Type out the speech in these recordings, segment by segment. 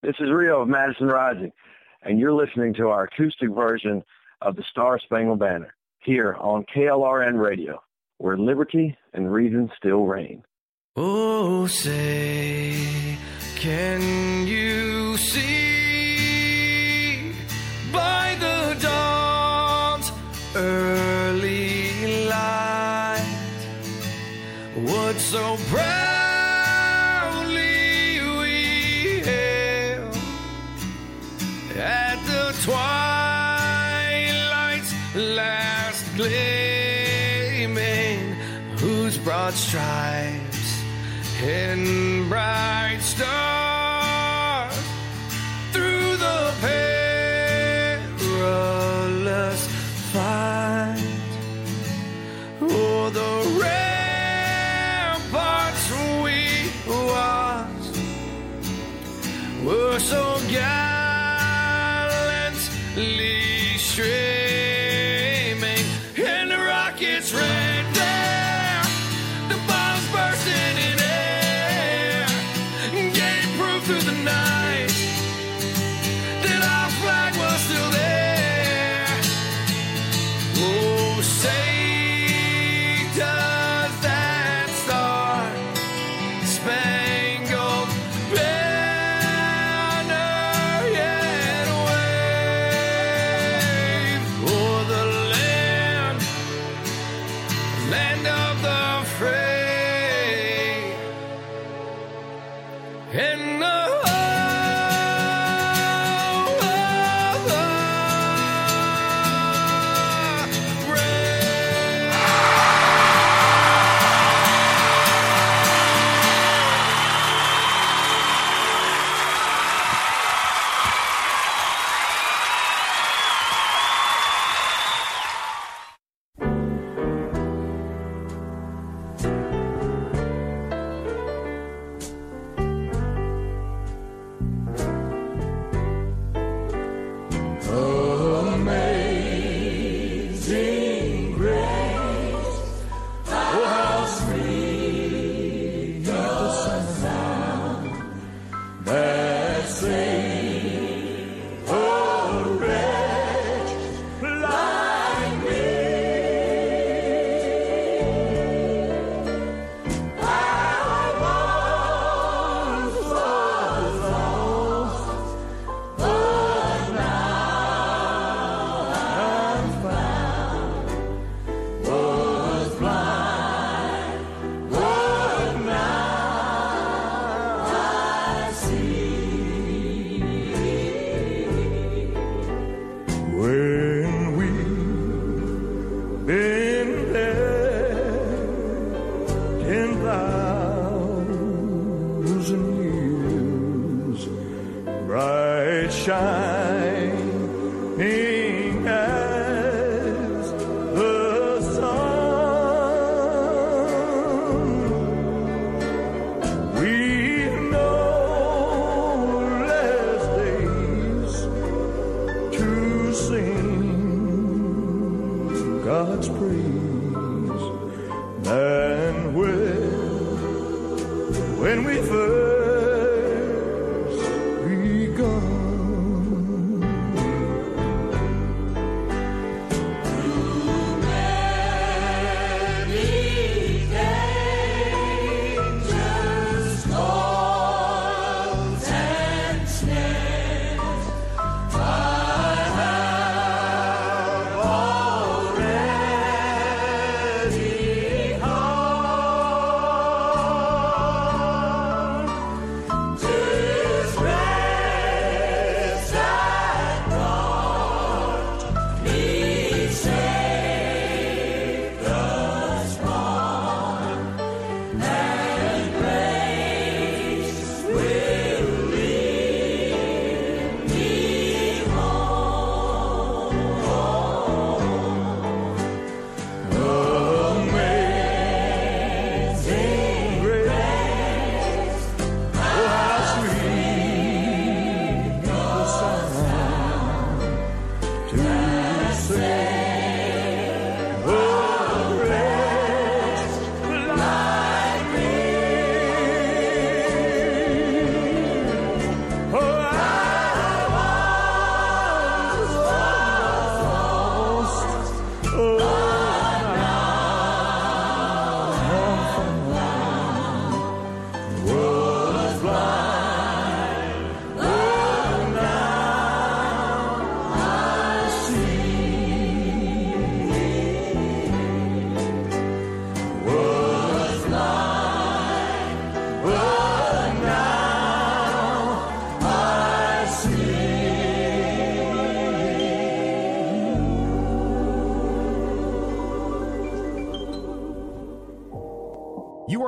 This is Rio of Madison Rising, and you're listening to our acoustic version of the Star Spangled Banner here on KLRN Radio, where liberty and reason still reign. Oh, say, can you see by the dawn's early light what so proudly broad stripes and bright stars through the perilous fight. Oh, the ramparts we watched were so gallantly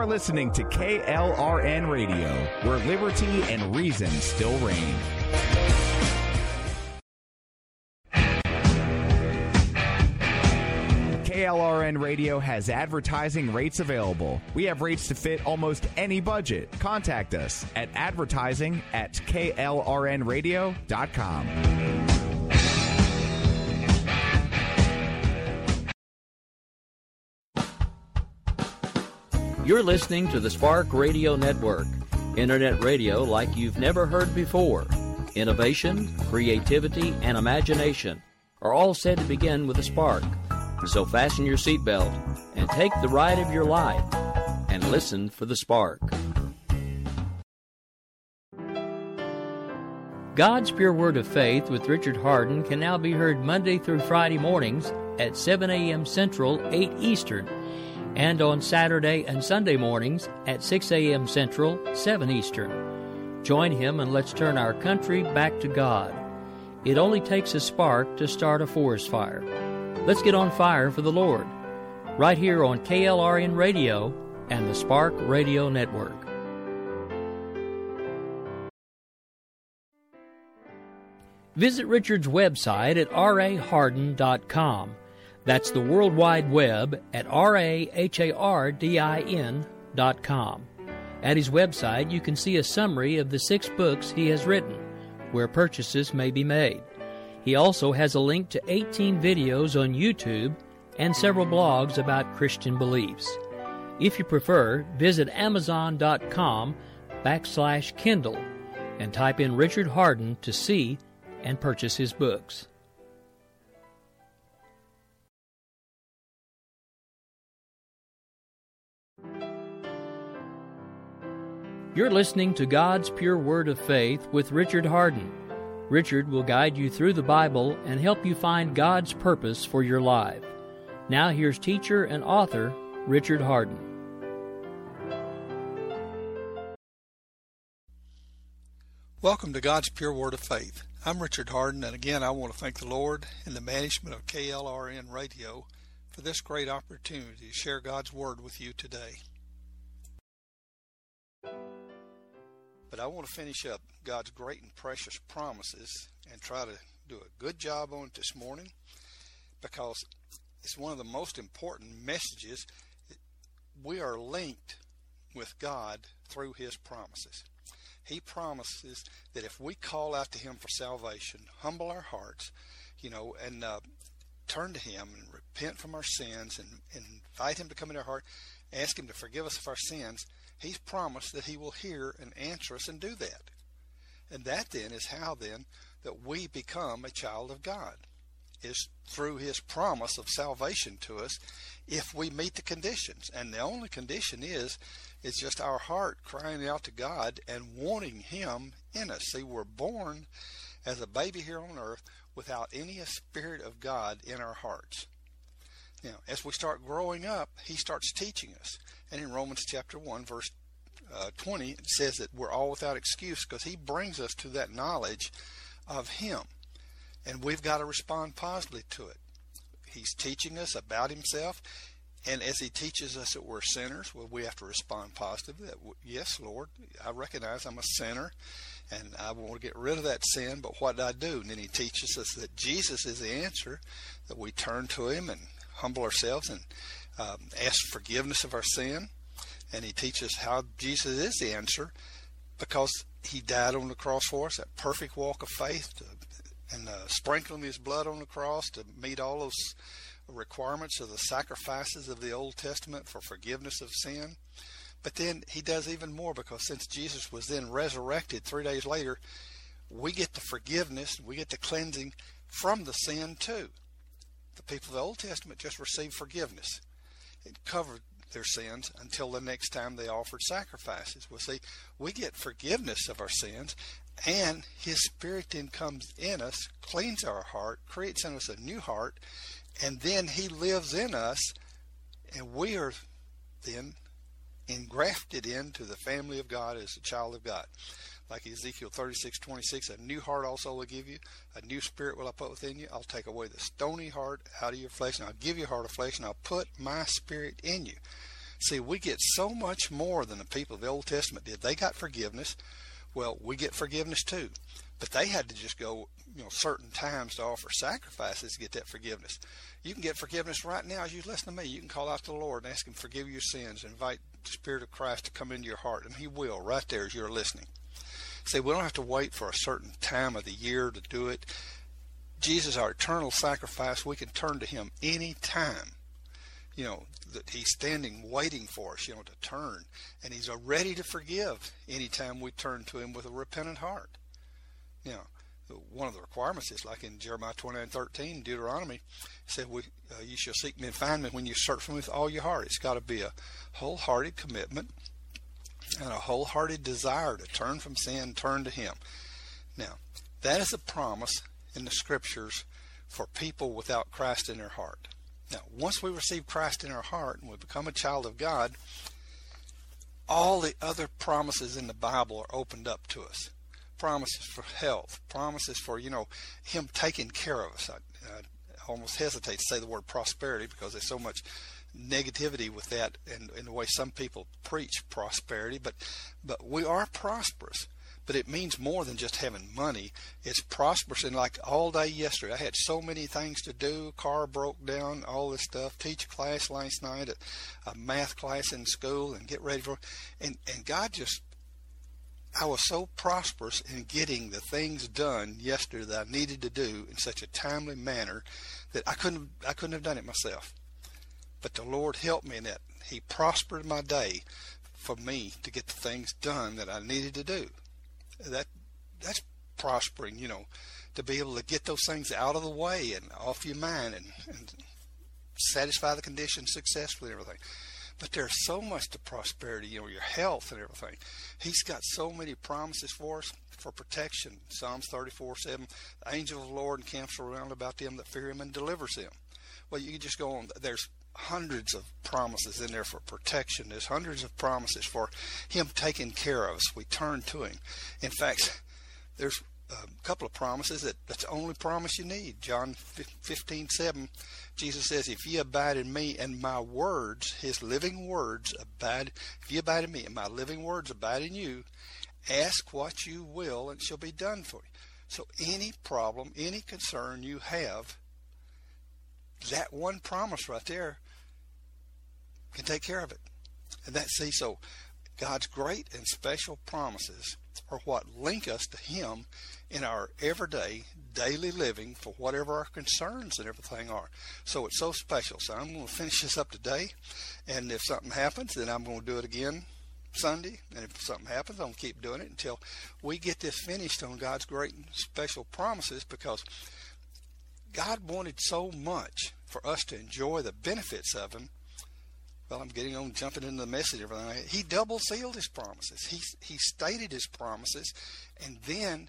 are listening to KLRN Radio, where liberty and reason still reign. KLRN Radio has advertising rates available. We have rates to fit almost any budget. Contact us at advertising at klrnradio.com. You're listening to the Spark Radio Network, internet radio like you've never heard before. Innovation, creativity, and imagination are all said to begin with a spark. So fasten your seatbelt and take the ride of your life and listen for the spark. God's Pure Word of Faith with Richard Harden can now be heard Monday through Friday mornings at 7 a.m. Central, 8 Eastern, and on Saturday and Sunday mornings at 6 a.m. Central, 7 Eastern. Join him and let's turn our country back to God. It only takes a spark to start a forest fire. Let's get on fire for the Lord. Right here on KLRN Radio and the Spark Radio Network. Visit Richard's website at raharden.com. That's the World Wide Web at raharden.com. At his website, you can see a summary of the six books he has written, where purchases may be made. He also has a link to 18 videos on YouTube and several blogs about Christian beliefs. If you prefer, visit amazon.com backslash Kindle and type in Richard Harden to see and purchase his books. You're listening to God's Pure Word of Faith with Richard Harden. Richard will guide you through the Bible and help you find God's purpose for your life. Now, here's teacher and author Richard Harden. Welcome to God's Pure Word of Faith. I'm Richard Harden, and again, I want to thank the Lord and the management of KLRN Radio for this great opportunity to share God's Word with you today. But I want to finish up God's great and precious promises and try to do a good job on it this morning because it's one of the most important messages. We are linked with God through His promises. He promises that if we call out to Him for salvation, humble our hearts, you know, and uh, turn to Him and repent from our sins and, and invite Him to come into our heart, ask Him to forgive us of our sins, He's promised that He will hear and answer us and do that. And that then is how then that we become a child of God is through his promise of salvation to us if we meet the conditions. And the only condition is is just our heart crying out to God and wanting him in us. See, we're born as a baby here on earth without any spirit of God in our hearts. Now, as we start growing up, he starts teaching us. And in Romans chapter 1 verse uh, 20 it says that we're all without excuse because he brings us to that knowledge of him and we've got to respond positively to it. He's teaching us about himself, and as he teaches us that we're sinners, well, we have to respond positively. That yes, Lord, I recognize I'm a sinner, and I want to get rid of that sin. But what do I do? And then he teaches us that Jesus is the answer. That we turn to Him and humble ourselves and um, ask forgiveness of our sin. And he teaches how Jesus is the answer because he died on the cross for us, that perfect walk of faith to and uh, sprinkling his blood on the cross to meet all those requirements of the sacrifices of the Old Testament for forgiveness of sin. But then he does even more because since Jesus was then resurrected three days later, we get the forgiveness, we get the cleansing from the sin too. The people of the Old Testament just received forgiveness. It covered their sins until the next time they offered sacrifices. Well, see, we get forgiveness of our sins, and His Spirit then comes in us, cleans our heart, creates in us a new heart, and then He lives in us, and we are then engrafted into the family of God as a child of God. Like Ezekiel 36, 26, a new heart also will give you, a new spirit will I put within you. I'll take away the stony heart out of your flesh, and I'll give you a heart of flesh, and I'll put my spirit in you. See, we get so much more than the people of the Old Testament did. They got forgiveness. Well, we get forgiveness too. But they had to just go, you know, certain times to offer sacrifices to get that forgiveness. You can get forgiveness right now as you listen to me. You can call out to the Lord and ask Him to forgive your sins. Invite the Spirit of Christ to come into your heart, and He will right there as you're listening. See, we don't have to wait for a certain time of the year to do it. Jesus, our eternal sacrifice, we can turn to Him any time. You know, that He's standing waiting for us, you know, to turn. And He's ready to forgive anytime we turn to Him with a repentant heart. Know, one of the requirements is like in Jeremiah 29 13, Deuteronomy, said, we, uh, You shall seek me and find me when you search for me with all your heart. It's got to be a wholehearted commitment and a wholehearted desire to turn from sin, turn to Him. Now, that is a promise in the scriptures for people without Christ in their heart. Now, once we receive Christ in our heart and we become a child of God, all the other promises in the Bible are opened up to us. Promises for health, promises for, you know, Him taking care of us. I, I almost hesitate to say the word prosperity because there's so much negativity with that and in the way some people preach prosperity, but but we are prosperous but it means more than just having money. It's prosperous. And like all day yesterday, I had so many things to do. Car broke down, all this stuff. Teach class last night, a, a math class in school, and get ready for. And and God just, I was so prosperous in getting the things done yesterday that I needed to do in such a timely manner that I couldn't I couldn't have done it myself. But the Lord helped me in that. He prospered my day for me to get the things done that I needed to do that that's prospering, you know, to be able to get those things out of the way and off your mind and, and satisfy the conditions successfully and everything. But there's so much to prosperity, you know, your health and everything. He's got so many promises for us for protection. Psalms 34 7, the angel of the Lord encamps around about them that fear him and delivers them. Well, you can just go on. There's hundreds of promises in there for protection. There's hundreds of promises for Him taking care of us. We turn to Him. In fact, there's a couple of promises that that's the only promise you need. John 15, 7, Jesus says, If ye abide in me and my words, His living words abide, if ye abide in me and my living words abide in you, ask what you will and it shall be done for you. So any problem, any concern you have, that one promise right there can take care of it. And that see so God's great and special promises are what link us to Him in our everyday, daily living for whatever our concerns and everything are. So it's so special. So I'm going to finish this up today. And if something happens, then I'm going to do it again Sunday. And if something happens, I'm going to keep doing it until we get this finished on God's great and special promises because God wanted so much for us to enjoy the benefits of Him. Well, I'm getting on jumping into the message. Everything He double sealed His promises. He He stated His promises, and then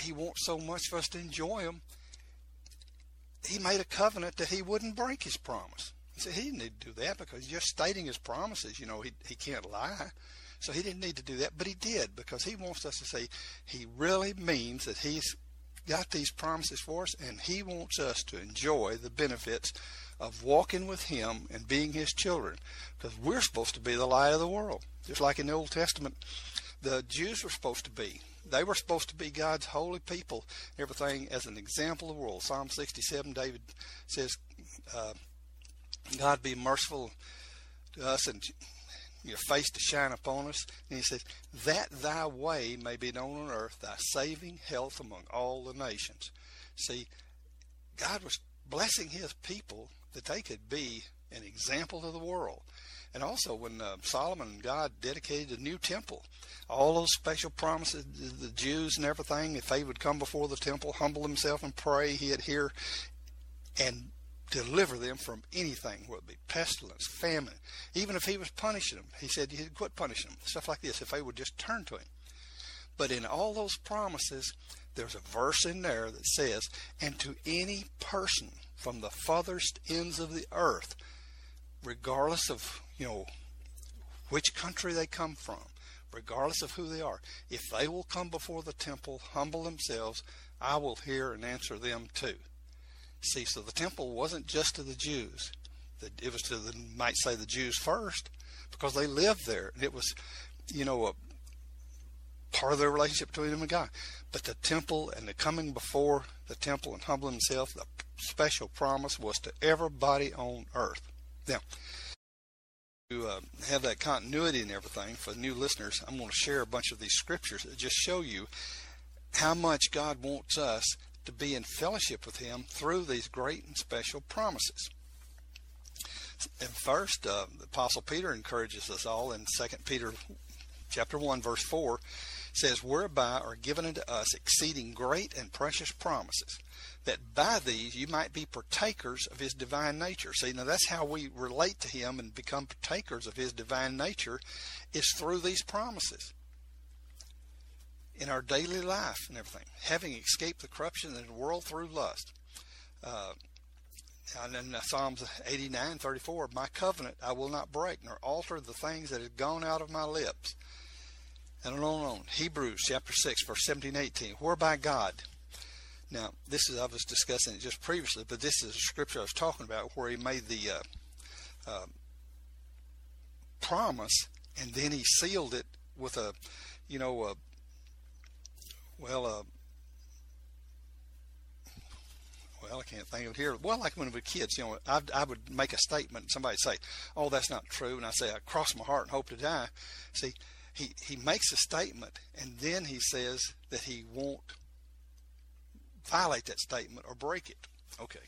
He wants so much for us to enjoy them. He made a covenant that He wouldn't break His promise. Said He didn't need to do that because just stating His promises, you know, He He can't lie. So He didn't need to do that, but He did because He wants us to say He really means that He's got these promises for us, and He wants us to enjoy the benefits of walking with Him and being His children, because we're supposed to be the light of the world. Just like in the Old Testament, the Jews were supposed to be. They were supposed to be God's holy people, everything as an example of the world. Psalm 67, David says, uh, God be merciful to us and your face to shine upon us. And he says, That thy way may be known on earth, thy saving health among all the nations. See, God was blessing his people that they could be an example to the world. And also, when uh, Solomon and God dedicated a new temple, all those special promises, the Jews and everything, if they would come before the temple, humble themselves and pray, he'd hear and deliver them from anything, whether it be pestilence, famine. Even if he was punishing them, he said he'd quit punishing them. Stuff like this, if they would just turn to him. But in all those promises, there's a verse in there that says, and to any person from the farthest ends of the earth, regardless of, you know, which country they come from, regardless of who they are, if they will come before the temple, humble themselves, I will hear and answer them too. See, so the temple wasn't just to the Jews. It was to the, might say, the Jews first, because they lived there. It was, you know, a part of their relationship between them and God. But the temple and the coming before the temple and humbling himself, the special promise was to everybody on earth. Now, to uh, have that continuity and everything for new listeners, I'm going to share a bunch of these scriptures that just show you how much God wants us to be in fellowship with Him through these great and special promises. And first, uh, the Apostle Peter encourages us all in 2 Peter chapter 1, verse 4, says, Whereby are given unto us exceeding great and precious promises, that by these you might be partakers of his divine nature. See, now that's how we relate to him and become partakers of his divine nature, is through these promises. In our daily life and everything, having escaped the corruption of the world through lust. Uh, and in Psalms 89, 34, my covenant I will not break, nor alter the things that have gone out of my lips. And on and on. Hebrews chapter 6, verse 17, 18, whereby God, now, this is, I was discussing it just previously, but this is a scripture I was talking about where he made the uh, uh, promise and then he sealed it with a, you know, a, well, a, well, I can't think of it here. Well, like when we were kids, you know, I, I would make a statement and somebody say, oh, that's not true. And I say, I cross my heart and hope to die. See, he, he makes a statement and then he says that he won't violate that statement or break it. Okay.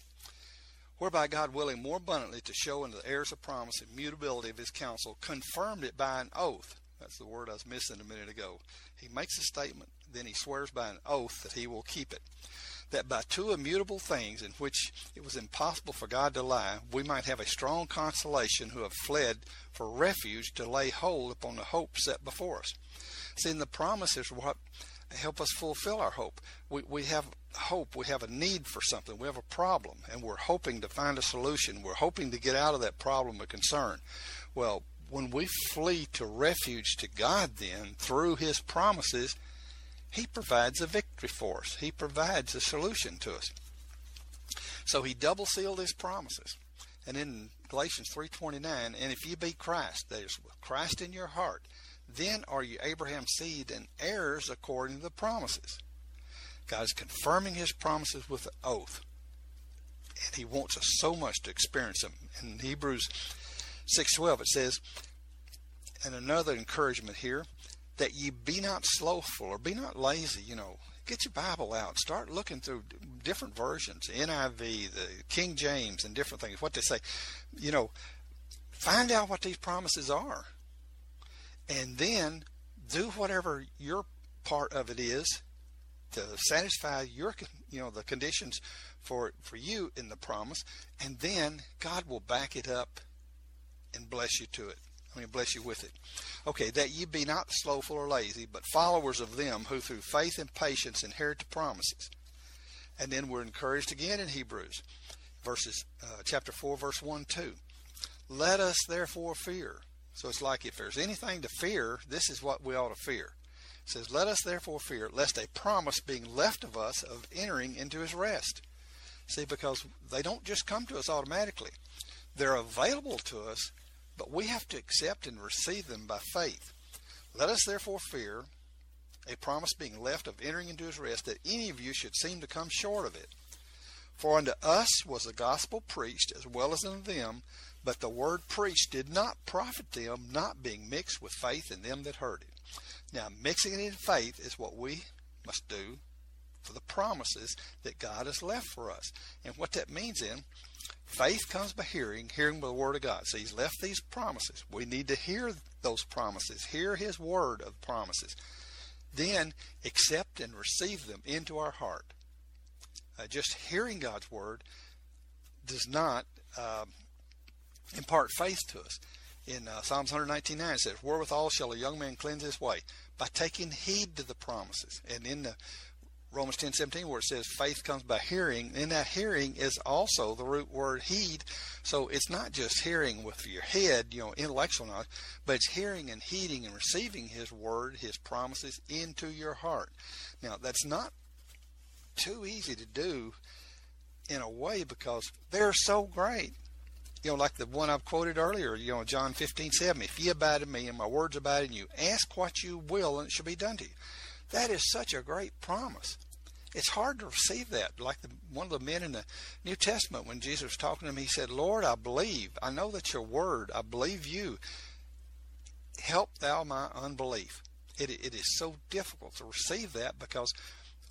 Whereby God, willing more abundantly to show unto the heirs of promise the immutability of his counsel, confirmed it by an oath. That's the word I was missing a minute ago. He makes a statement, then he swears by an oath that he will keep it. That by two immutable things in which it was impossible for God to lie, we might have a strong consolation who have fled for refuge to lay hold upon the hope set before us. See, and the promise is what help us fulfill our hope. We, we have hope. We have a need for something. We have a problem, and we're hoping to find a solution. We're hoping to get out of that problem or concern. Well, when we flee to refuge to God, then through His promises, He provides a victory for us. He provides a solution to us. So He double sealed His promises. And in Galatians 3:29, and if you be Christ, there's Christ in your heart, then are you Abraham's seed and heirs according to the promises. God is confirming his promises with an oath. And he wants us so much to experience them. In Hebrews 6.12 it says, and another encouragement here, that ye be not slothful or be not lazy, you know. Get your Bible out. Start looking through different versions, NIV, the King James, and different things, what they say. You know, find out what these promises are and then do whatever your part of it is to satisfy your you know the conditions for for you in the promise and then God will back it up and bless you to it I mean bless you with it okay that ye be not slothful or lazy but followers of them who through faith and patience inherit the promises and then we're encouraged again in Hebrews verses uh, chapter 4 verse 1 2 let us therefore fear so it's like if there's anything to fear, this is what we ought to fear. It says, Let us therefore fear, lest a promise being left of us of entering into his rest. See, because they don't just come to us automatically. They're available to us, but we have to accept and receive them by faith. Let us therefore fear a promise being left of entering into his rest, that any of you should seem to come short of it. For unto us was the gospel preached as well as unto them, but the word preached did not profit them, not being mixed with faith in them that heard it. Now, mixing it in faith is what we must do for the promises that God has left for us. And what that means then, faith comes by hearing, hearing by the Word of God. So He's left these promises. We need to hear those promises, hear His Word of promises. Then accept and receive them into our heart. Uh, just hearing God's Word does not um, impart faith to us. In uh, Psalms 119.9 it says, Wherewithal shall a young man cleanse his way? By taking heed to the promises. And in the Romans 10:17 where it says faith comes by hearing, and that hearing is also the root word heed. So it's not just hearing with your head, you know, intellectual knowledge, but it's hearing and heeding and receiving his word, his promises into your heart. Now, that's not too easy to do in a way because they're so great you know, like the one I've quoted earlier, you know, John 15, 7, if ye abide in me and my words abide in you, ask what you will and it shall be done to you. That is such a great promise. It's hard to receive that. Like the, one of the men in the New Testament, when Jesus was talking to him, he said, Lord, I believe. I know that your word, I believe you. Help thou my unbelief. It, it is so difficult to receive that because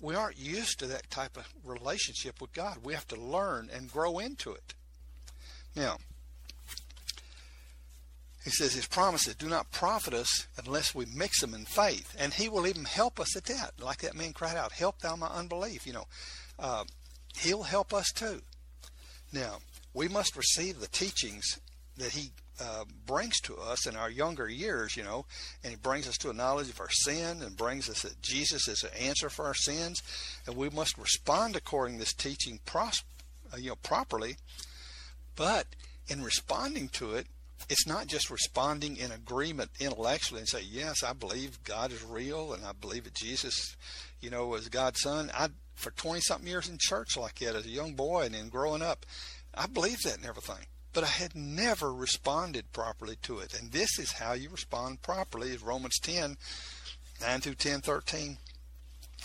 we aren't used to that type of relationship with God. We have to learn and grow into it. Now, he says his promises do not profit us unless we mix them in faith. And he will even help us at that. Like that man cried out, help thou my unbelief. You know, uh, he'll help us too. Now, we must receive the teachings that he uh, brings to us in our younger years, you know, and he brings us to a knowledge of our sin and brings us that Jesus is the answer for our sins, and we must respond according to this teaching pros- uh, you know, properly. But in responding to it, it's not just responding in agreement intellectually and say, yes, I believe God is real and I believe that Jesus, you know, was God's son. I, for 20 something years in church like that as a young boy and then growing up, I believed that and everything. But I had never responded properly to it. And this is how you respond properly is Romans 10, 9 through 10, 13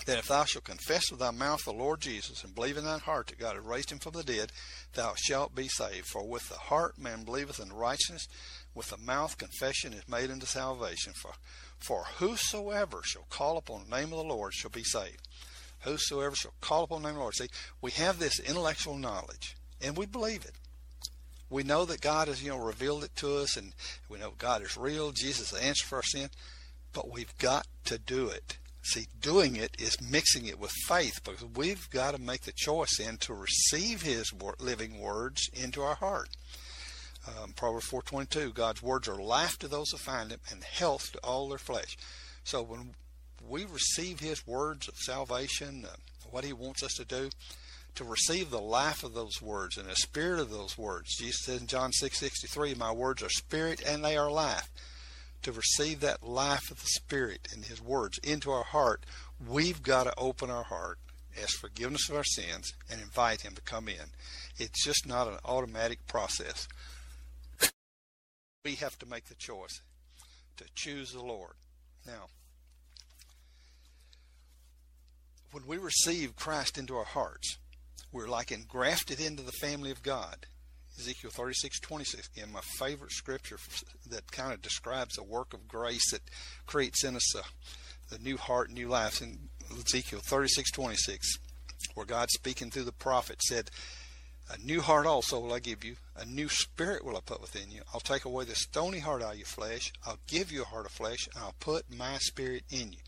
that if thou shalt confess with thy mouth the Lord Jesus and believe in thine heart that God hath raised him from the dead, thou shalt be saved. For with the heart man believeth in righteousness, with the mouth confession is made unto salvation. For, for whosoever shall call upon the name of the Lord shall be saved. Whosoever shall call upon the name of the Lord. See, we have this intellectual knowledge, and we believe it. We know that God has, you know, revealed it to us, and we know God is real. Jesus is the answer for our sin, but we've got to do it. See, doing it is mixing it with faith because we've got to make the choice then to receive His living words into our heart. Um, Proverbs 4:22, God's words are life to those who find Him and health to all their flesh. So when we receive His words of salvation, uh, what He wants us to do, to receive the life of those words and the spirit of those words. Jesus says in John 6:63, "My words are spirit and they are life." To receive that life of the Spirit and His words into our heart, we've got to open our heart, ask forgiveness of our sins, and invite Him to come in. It's just not an automatic process. We have to make the choice to choose the Lord. Now, when we receive Christ into our hearts, we're like engrafted into the family of God. Ezekiel 36, 26, again, my favorite scripture that kind of describes the work of grace that creates in us a, new heart, new life. In Ezekiel 36, 26, where God speaking through the prophet said, A new heart also will I give you, a new spirit will I put within you. I'll take away the stony heart out of your flesh, I'll give you a heart of flesh, and I'll put my spirit in you.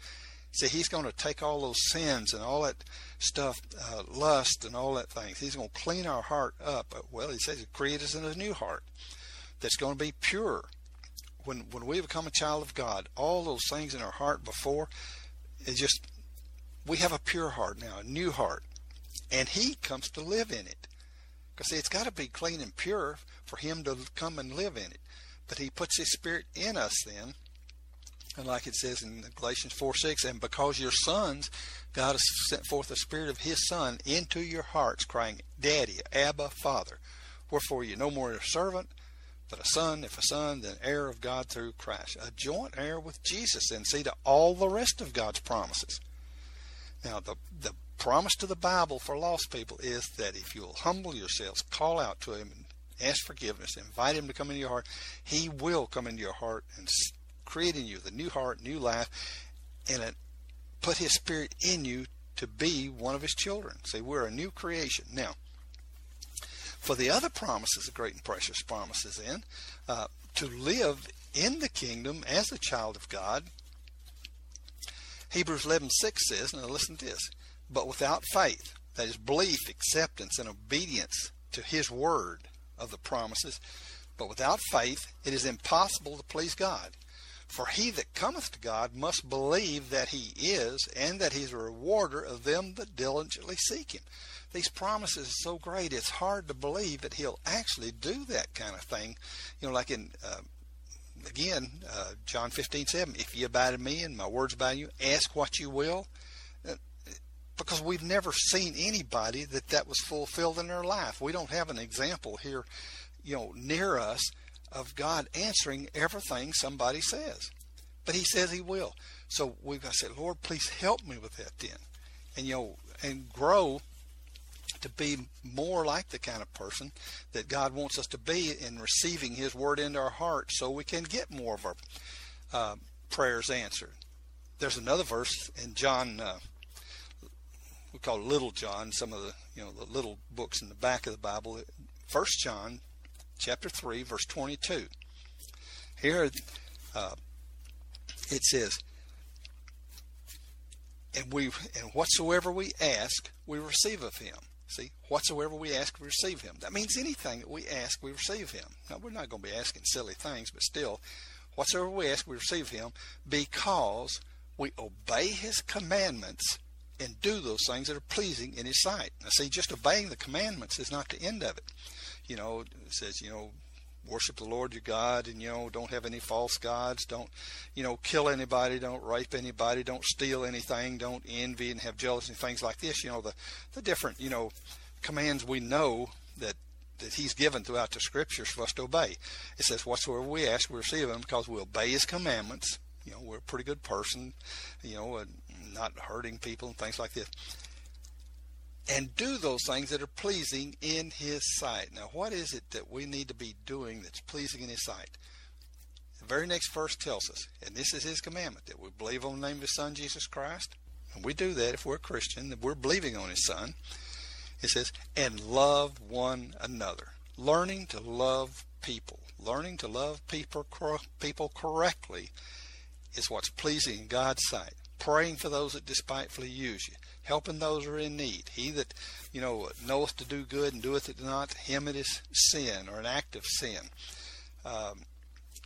See, he's going to take all those sins and all that stuff, uh, lust and all that things. He's going to clean our heart up. Well, he says, create us in a new heart that's going to be pure. When when we become a child of God, all those things in our heart before, it just we have a pure heart now, a new heart, and He comes to live in it. Because see, it's got to be clean and pure for Him to come and live in it. But He puts His Spirit in us then and like it says in Galatians 4 6, and because you're sons, God has sent forth the Spirit of His Son into your hearts, crying, Daddy, Abba, Father. Wherefore you're no more a servant, but a son, if a son, then heir of God through Christ. A joint heir with Jesus, and see to all the rest of God's promises. Now, the, the promise to the Bible for lost people is that if you'll humble yourselves, call out to Him, and ask forgiveness, invite Him to come into your heart, He will come into your heart and creating you the new heart, new life, and it put His Spirit in you to be one of His children. See, we're a new creation. Now, for the other promises, the great and precious promises, in uh, to live in the kingdom as a child of God, Hebrews 11:6 says, now listen to this, but without faith, that is belief, acceptance, and obedience to His word of the promises, but without faith, it is impossible to please God. For he that cometh to God must believe that he is, and that he's a rewarder of them that diligently seek him. These promises are so great, it's hard to believe that he'll actually do that kind of thing. You know, like in, uh, again, uh, John 15, 7, if ye abide in me and my words abide in you, ask what you will. Uh, because we've never seen anybody that that was fulfilled in their life. We don't have an example here you know, near us of God answering everything somebody says. But he says he will. So we've got to say, Lord, please help me with that then. And, you know, and grow to be more like the kind of person that God wants us to be in receiving His Word into our heart so we can get more of our uh, prayers answered. There's another verse in John, uh, we call Little John, some of the, you know, the little books in the back of the Bible. First John chapter 3, verse 22. Here uh, it says, and we and whatsoever we ask, we receive of him. See, whatsoever we ask, we receive him. That means anything that we ask, we receive him. Now, we're not going to be asking silly things, but still, whatsoever we ask, we receive him because we obey his commandments and do those things that are pleasing in his sight. Now, see, just obeying the commandments is not the end of it. You know, it says, you know, worship the Lord your God and you know don't have any false gods don't you know kill anybody don't rape anybody don't steal anything don't envy and have jealousy and things like this you know the the different you know commands we know that that he's given throughout the scriptures for us to obey. It says whatsoever we ask we receive them because we obey his commandments. You know we're a pretty good person you know and not hurting people and things like this and do those things that are pleasing in His sight. Now, what is it that we need to be doing that's pleasing in His sight? The very next verse tells us, and this is His commandment, that we believe on the name of His Son, Jesus Christ. And we do that if we're a Christian, that we're believing on His Son. It says, and love one another. Learning to love people, learning to love people, people correctly is what's pleasing in God's sight. Praying for those that despitefully use you helping those who are in need. He that, you know, knoweth to do good and doeth it not, him it is sin or an act of sin. Um,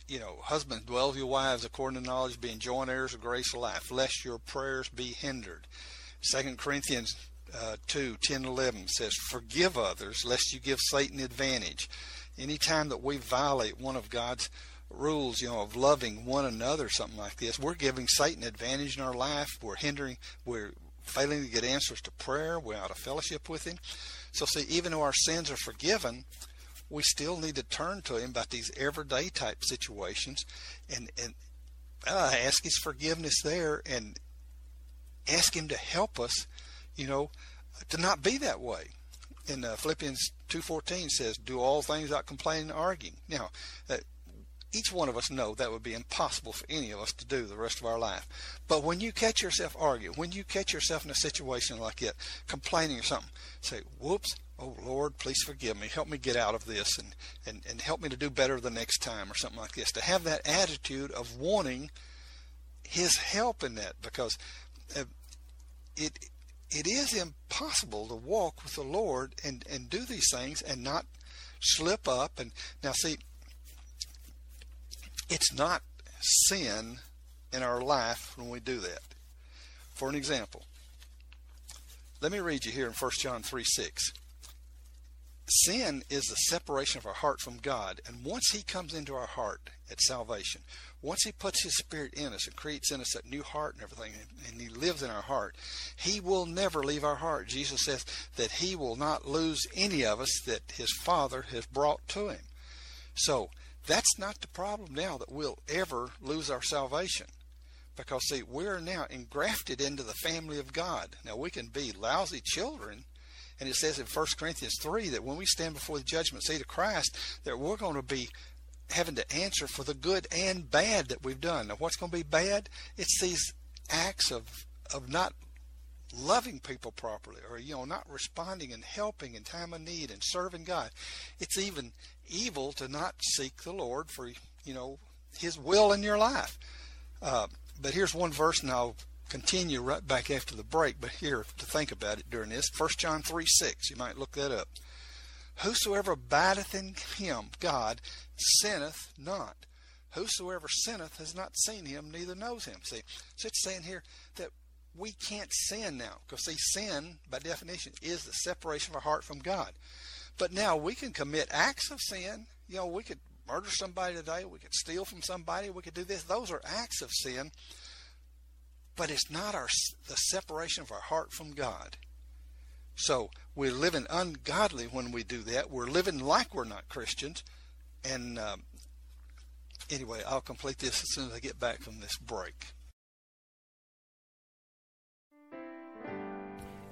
you know, husbands, dwell with your wives according to knowledge, being joint heirs of grace of life, lest your prayers be hindered. Second Corinthians uh, 2, 10, 11 says, Forgive others, lest you give Satan advantage. Anytime that we violate one of God's rules, you know, of loving one another, something like this, we're giving Satan advantage in our life. We're hindering, we're failing to get answers to prayer. We're out of fellowship with Him. So, see, even though our sins are forgiven, we still need to turn to Him about these everyday type situations and, and uh, ask His forgiveness there and ask Him to help us, you know, to not be that way. In uh, Philippians 2.14 says, do all things without complaining and arguing. Now, uh, each one of us know that would be impossible for any of us to do the rest of our life. But when you catch yourself arguing, when you catch yourself in a situation like that, complaining or something, say, whoops, oh Lord, please forgive me. Help me get out of this and, and, and help me to do better the next time or something like this. To have that attitude of wanting his help in that because uh, it it is impossible to walk with the Lord and, and do these things and not slip up and now see it's not sin in our life when we do that. For an example, let me read you here in 1 John 3 6. Sin is the separation of our heart from God, and once He comes into our heart at salvation, once He puts His Spirit in us and creates in us that new heart and everything, and He lives in our heart, He will never leave our heart. Jesus says that He will not lose any of us that His Father has brought to Him. So, that's not the problem now that we'll ever lose our salvation. Because, see, we're now engrafted into the family of God. Now, we can be lousy children. And it says in 1 Corinthians 3 that when we stand before the judgment seat of Christ, that we're going to be having to answer for the good and bad that we've done. Now, what's going to be bad? It's these acts of, of not loving people properly or, you know, not responding and helping in time of need and serving God. It's even evil to not seek the Lord for you know His will in your life. Uh, but here's one verse, and I'll continue right back after the break. But here to think about it during this, 1 John three six. You might look that up. Whosoever abideth in Him, God, sinneth not. Whosoever sinneth has not seen Him, neither knows Him. See, so it's saying here that we can't sin now because see, sin by definition is the separation of our heart from God. But now we can commit acts of sin. You know, we could murder somebody today. We could steal from somebody. We could do this. Those are acts of sin. But it's not our the separation of our heart from God. So we're living ungodly when we do that. We're living like we're not Christians. And um, anyway, I'll complete this as soon as I get back from this break.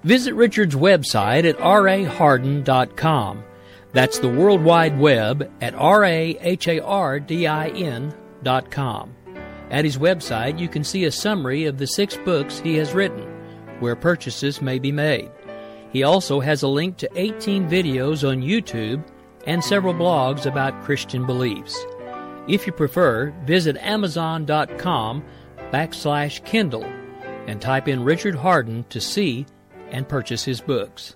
Visit Richard's website at raharden.com. That's the World Wide Web at raharden.com. At his website, you can see a summary of the six books he has written, where purchases may be made. He also has a link to 18 videos on YouTube and several blogs about Christian beliefs. If you prefer, visit amazon.com backslash Kindle and type in Richard Harden to see and purchase his books.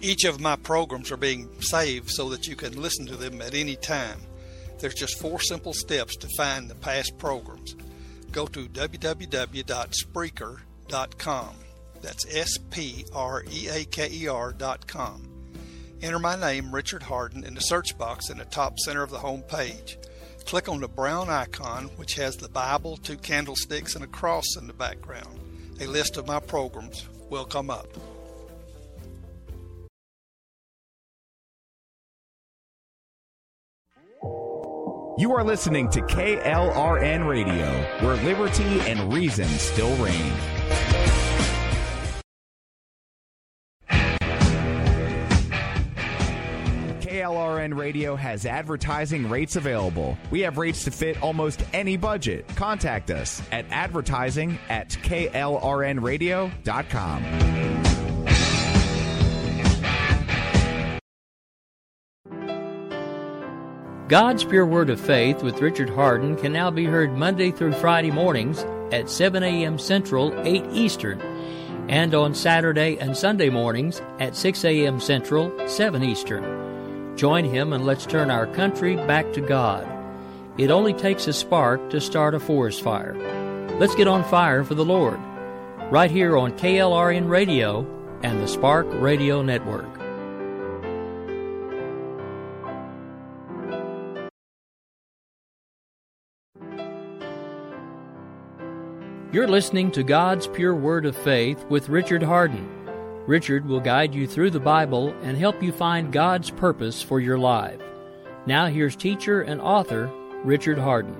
Each of my programs are being saved so that you can listen to them at any time. There's just four simple steps to find the past programs. Go to www.spreaker.com. That's S P R E A K E R.com. Enter my name, Richard Harden, in the search box in the top center of the home page. Click on the brown icon, which has the Bible, two candlesticks, and a cross in the background. A list of my programs will come up. You are listening to KLRN Radio, where liberty and reason still reign. KLRN Radio has advertising rates available. We have rates to fit almost any budget. Contact us at advertising at klrnradio.com. God's Pure Word of Faith with Richard Harden can now be heard Monday through Friday mornings at 7 a.m. Central, 8 Eastern, and on Saturday and Sunday mornings at 6 a.m. Central, 7 Eastern. Join him and let's turn our country back to God. It only takes a spark to start a forest fire. Let's get on fire for the Lord. Right here on KLRN Radio and the Spark Radio Network. You're listening to God's Pure Word of Faith with Richard Harden. Richard will guide you through the Bible and help you find God's purpose for your life. Now, here's teacher and author Richard Harden.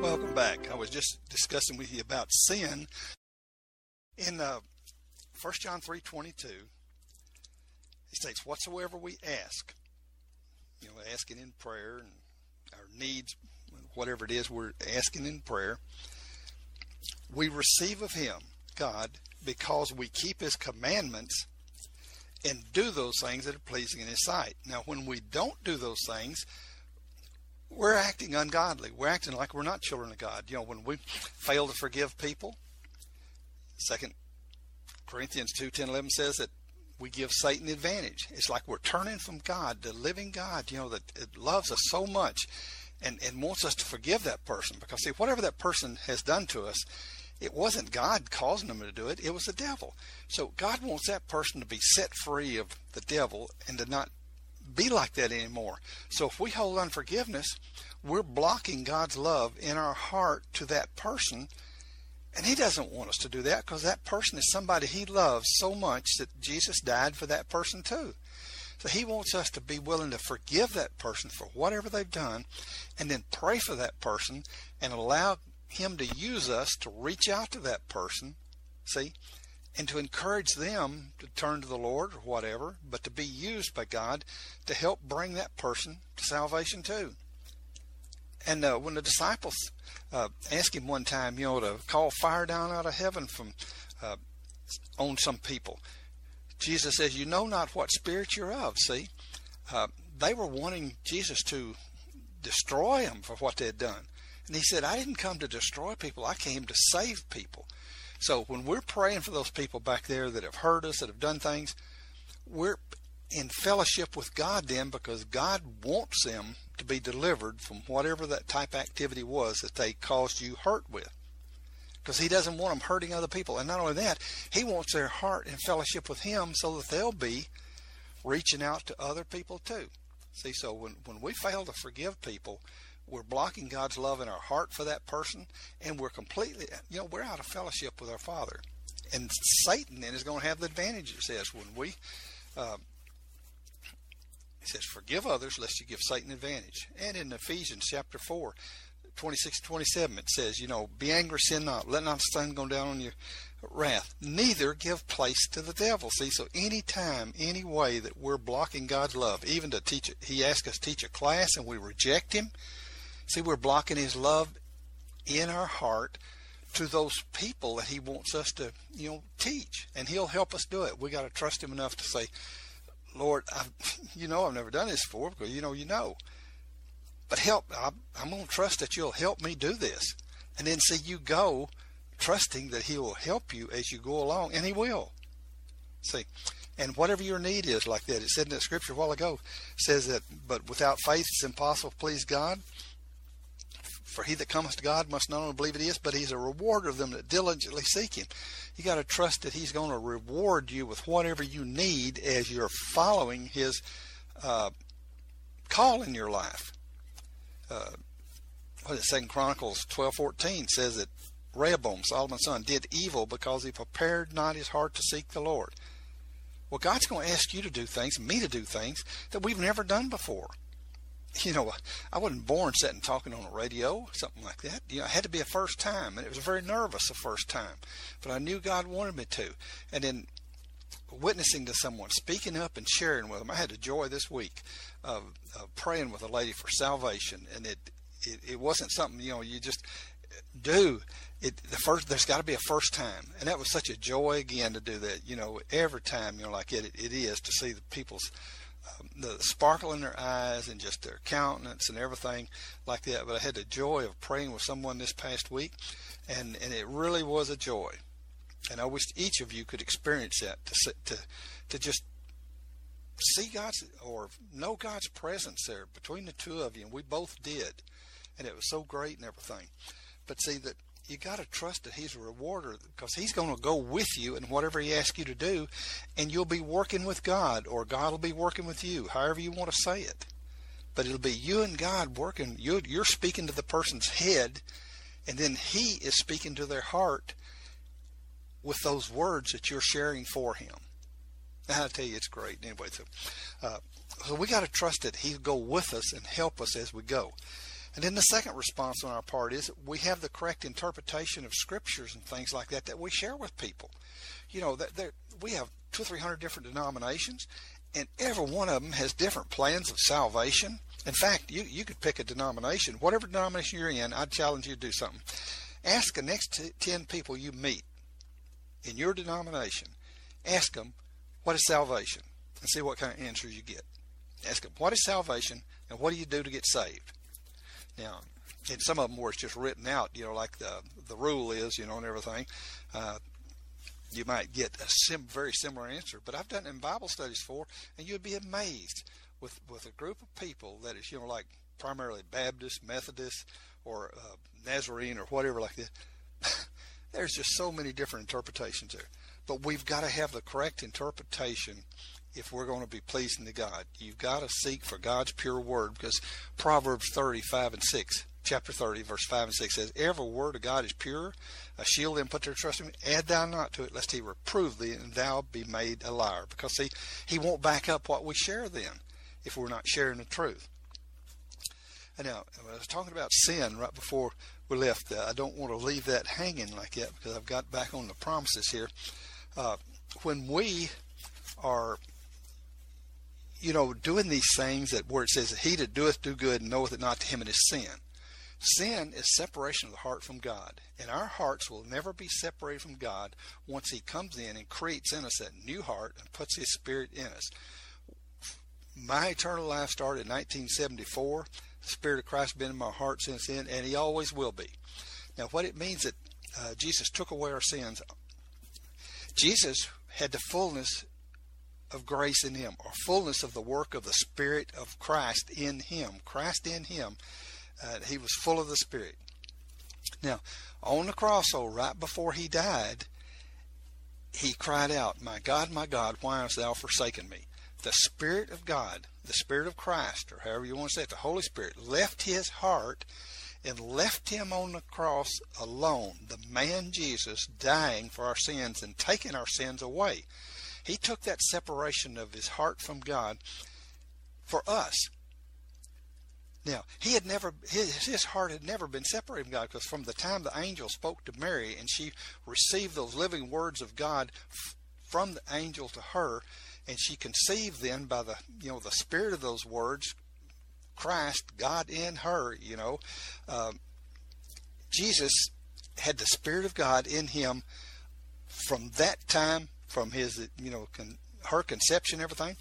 Welcome back. I was just discussing with you about sin. In uh, 1 John 3.22, he states, Whatsoever we ask, you know, asking in prayer and our needs, whatever it is we're asking in prayer, we receive of Him, God, because we keep His commandments and do those things that are pleasing in His sight. Now, when we don't do those things, we're acting ungodly. We're acting like we're not children of God. You know, when we fail to forgive people, Second Corinthians 2, 10, 11 says that we give Satan advantage. It's like we're turning from God, the living God, you know, that loves us so much and, and wants us to forgive that person. Because, see, whatever that person has done to us, it wasn't God causing them to do it, it was the devil. So God wants that person to be set free of the devil and to not be like that anymore. So if we hold unforgiveness, we're blocking God's love in our heart to that person. And he doesn't want us to do that because that person is somebody he loves so much that Jesus died for that person too. So he wants us to be willing to forgive that person for whatever they've done and then pray for that person and allow him to use us to reach out to that person, see, and to encourage them to turn to the Lord or whatever, but to be used by God to help bring that person to salvation too. And uh, when the disciples uh, asked him one time, you know, to call fire down out of heaven from uh, on some people, Jesus says, "You know not what spirit you're of." See, uh, they were wanting Jesus to destroy them for what they had done, and he said, "I didn't come to destroy people. I came to save people." So when we're praying for those people back there that have hurt us, that have done things, we're in fellowship with God then because God wants them to be delivered from whatever that type activity was that they caused you hurt with. Because he doesn't want them hurting other people. And not only that, he wants their heart in fellowship with him so that they'll be reaching out to other people too. See, so when, when we fail to forgive people, we're blocking God's love in our heart for that person, and we're completely, you know, we're out of fellowship with our Father. And Satan then is going to have the advantage, it says, when we, uh, it says, forgive others lest you give Satan advantage. And in Ephesians chapter 4, 26 27, it says, you know, be angry, sin not. Let not the sun go down on your wrath. Neither give place to the devil. See, so any time, any way that we're blocking God's love, even to teach it, He asks us to teach a class and we reject Him. See, we're blocking His love in our heart to those people that He wants us to, you know, teach, and He'll help us do it. We got to trust Him enough to say, Lord, I've, you know, I've never done this before because you know, you know. But help, I'm, I'm going to trust that you'll help me do this. And then see you go trusting that he will help you as you go along, and he will. See, and whatever your need is like that, it said in that scripture a while ago, says that, but without faith it's impossible to please God. For he that cometh to God must not only believe it is, but he's a rewarder of them that diligently seek him. You got to trust that he's going to reward you with whatever you need as you're following his uh, call in your life. Uh, what is it, Second Chronicles twelve fourteen says that Rehoboam, Solomon's son, did evil because he prepared not his heart to seek the Lord. Well, God's going to ask you to do things, me to do things that we've never done before. You know, I wasn't born sitting talking on a radio, something like that. You know, it had to be a first time, and it was very nervous the first time, but I knew God wanted me to. And then witnessing to someone, speaking up and sharing with them. I had the joy this week of, of praying with a lady for salvation, and it, it it wasn't something you know you just do. It the first there's got to be a first time, and that was such a joy again to do that. You know, every time you know like it it is to see the people's um, the sparkle in their eyes and just their countenance and everything like that. But I had the joy of praying with someone this past week, and and it really was a joy. And I wish each of you could experience that to to to just see God's or know God's presence there between the two of you, and we both did, and it was so great and everything. But see that you got to trust that He's a rewarder because He's going to go with you in whatever He asks you to do, and you'll be working with God, or God will be working with you, however you want to say it. But it'll be you and God working. You, you're speaking to the person's head, and then He is speaking to their heart with those words that you're sharing for Him. I tell you, it's great. Anyway, so, uh, so we got to trust that He'll go with us and help us as we go. And then the second response on our part is we have the correct interpretation of scriptures and things like that that we share with people. You know, that we have two or three hundred different denominations, and every one of them has different plans of salvation. In fact, you, you could pick a denomination, whatever denomination you're in, I'd challenge you to do something. Ask the next t- 10 people you meet in your denomination, ask them, what is salvation? And see what kind of answers you get. Ask them, what is salvation and what do you do to get saved? Now, and some of them where it's just written out, you know, like the the rule is, you know, and everything. Uh, you might get a sim, very similar answer, but I've done it in Bible studies for, and you'd be amazed with with a group of people that is, you know, like primarily Baptist, Methodist, or uh, Nazarene, or whatever like that. There's just so many different interpretations there, but we've got to have the correct interpretation if we're going to be pleasing to God. You've got to seek for God's pure word because Proverbs 35 and 6, chapter 30, verse 5 and 6 says, Every word of God is pure, a shield and put their trust in me. Add thou not to it, lest he reprove thee and thou be made a liar. Because see, he won't back up what we share then if we're not sharing the truth. And now, I was talking about sin right before we left. Uh, I don't want to leave that hanging like that because I've got back on the promises here. Uh, when we are you know, doing these things that where it says, He that doeth do good and knoweth it not to him it is sin. Sin is separation of the heart from God. And our hearts will never be separated from God once He comes in and creates in us that new heart and puts His Spirit in us. My eternal life started in 1974. The Spirit of Christ been in my heart since then, and He always will be. Now, what it means that uh, Jesus took away our sins, Jesus had the fullness of grace in him, or fullness of the work of the Spirit of Christ in him. Christ in him, uh, he was full of the Spirit. Now, on the cross, oh, right before he died, he cried out, My God, my God, why hast thou forsaken me? The Spirit of God, the Spirit of Christ, or however you want to say it, the Holy Spirit, left his heart and left him on the cross alone, the man Jesus dying for our sins and taking our sins away. He took that separation of his heart from God for us. Now, he had never, his, his heart had never been separated from God because from the time the angel spoke to Mary and she received those living words of God from the angel to her, and she conceived then by the, you know, the spirit of those words, Christ, God in her, you know, um, Jesus had the Spirit of God in him from that time, from his, you know, con, her conception, everything,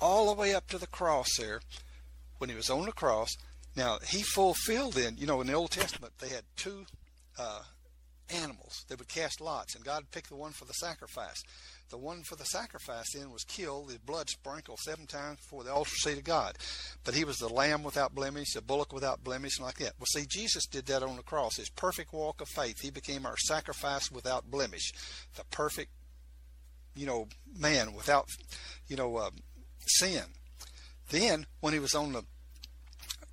all the way up to the cross there when he was on the cross. Now, he fulfilled then, you know, in the Old Testament, they had two uh, animals. They would cast lots, and God picked the one for the sacrifice. The one for the sacrifice then was killed, his blood sprinkled seven times before the altar seat of God. But he was the lamb without blemish, the bullock without blemish, and like that. Well, see, Jesus did that on the cross. His perfect walk of faith. He became our sacrifice without blemish. The perfect, you know, man without, you know, uh, sin. Then, when he was on the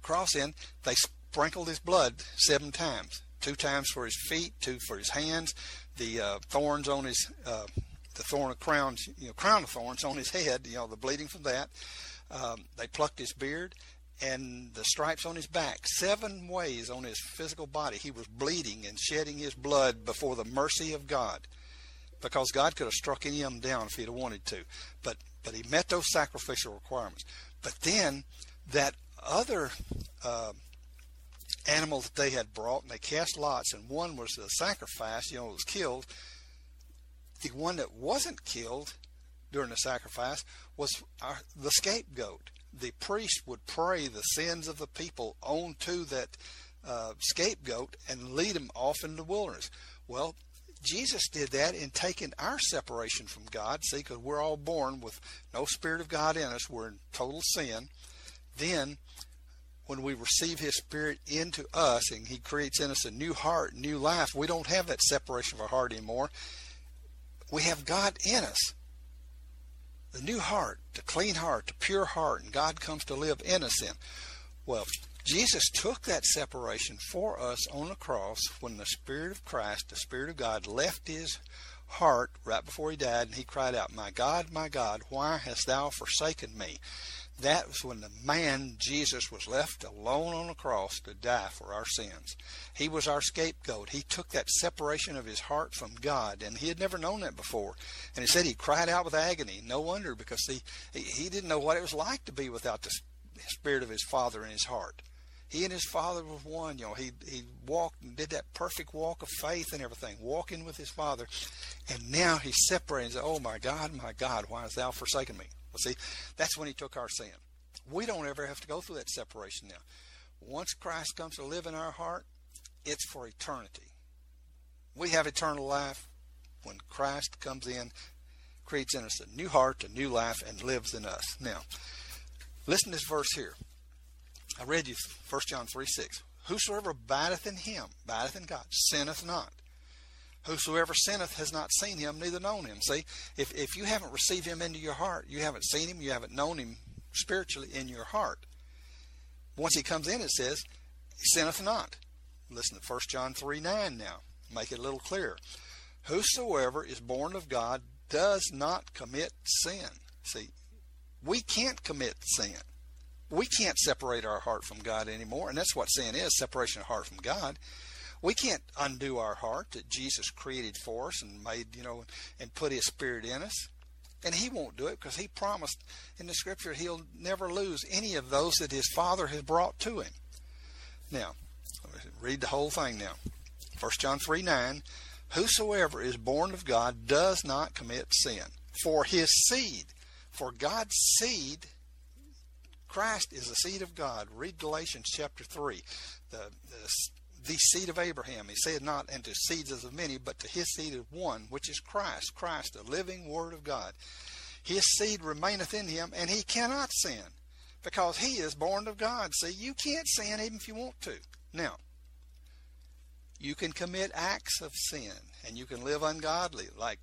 cross in, they sprinkled his blood seven times. Two times for his feet, two for his hands, the uh, thorns on his, uh, the thorn of crowns, you know, crown of thorns on his head, you know, the bleeding from that. Um, they plucked his beard and the stripes on his back. Seven ways on his physical body he was bleeding and shedding his blood before the mercy of God. Because God could have struck any of them down if he'd have wanted to. But but he met those sacrificial requirements. But then that other uh, animal that they had brought, and they cast lots, and one was the sacrifice, you know, was killed. The one that wasn't killed during the sacrifice was our, the scapegoat. The priest would pray the sins of the people onto that uh, scapegoat and lead them off in the wilderness. Well, Jesus did that in taking our separation from God. See, because we're all born with no Spirit of God in us, we're in total sin. Then, when we receive His Spirit into us and He creates in us a new heart, new life, we don't have that separation of our heart anymore. We have God in us. The new heart, the clean heart, the pure heart, and God comes to live in us then. Well, Jesus took that separation for us on the cross when the Spirit of Christ, the Spirit of God, left his heart right before he died, and he cried out, My God, my God, why hast thou forsaken me? That was when the man, Jesus, was left alone on the cross to die for our sins. He was our scapegoat. He took that separation of his heart from God, and he had never known that before. And he said he cried out with agony. No wonder, because he, he didn't know what it was like to be without the spirit of his Father in his heart he and his father were one. You know, he he walked and did that perfect walk of faith and everything, walking with his father, and now he's separated. And said, "Oh my God, my God, why hast thou forsaken me?" Well, see, that's when he took our sin. We don't ever have to go through that separation now. Once Christ comes to live in our heart, it's for eternity. We have eternal life when Christ comes in, creates in us a new heart, a new life, and lives in us. Now, listen to this verse here. I read you 1 John 3 6. Whosoever abideth in him, abideth in God, sinneth not. Whosoever sinneth has not seen him, neither known him. See, if, if you haven't received him into your heart, you haven't seen him, you haven't known him spiritually in your heart. Once he comes in, it says, sinneth not. Listen to 1 John 3 9 now. Make it a little clearer. Whosoever is born of God does not commit sin. See, we can't commit sin we can't separate our heart from God anymore. And that's what sin is separation of heart from God. We can't undo our heart that Jesus created for us and made, you know, and put His Spirit in us. And He won't do it because He promised in the Scripture He'll never lose any of those that His Father has brought to Him. Now, read the whole thing now. 1 John 3 9. Whosoever is born of God does not commit sin. For his seed, for God's seed Christ is the seed of God. Read Galatians chapter 3. The, the, the seed of Abraham. He said not unto seeds as of many, but to his seed of one, which is Christ. Christ, the living word of God. His seed remaineth in him, and he cannot sin, because he is born of God. See, you can't sin even if you want to. Now, you can commit acts of sin, and you can live ungodly, like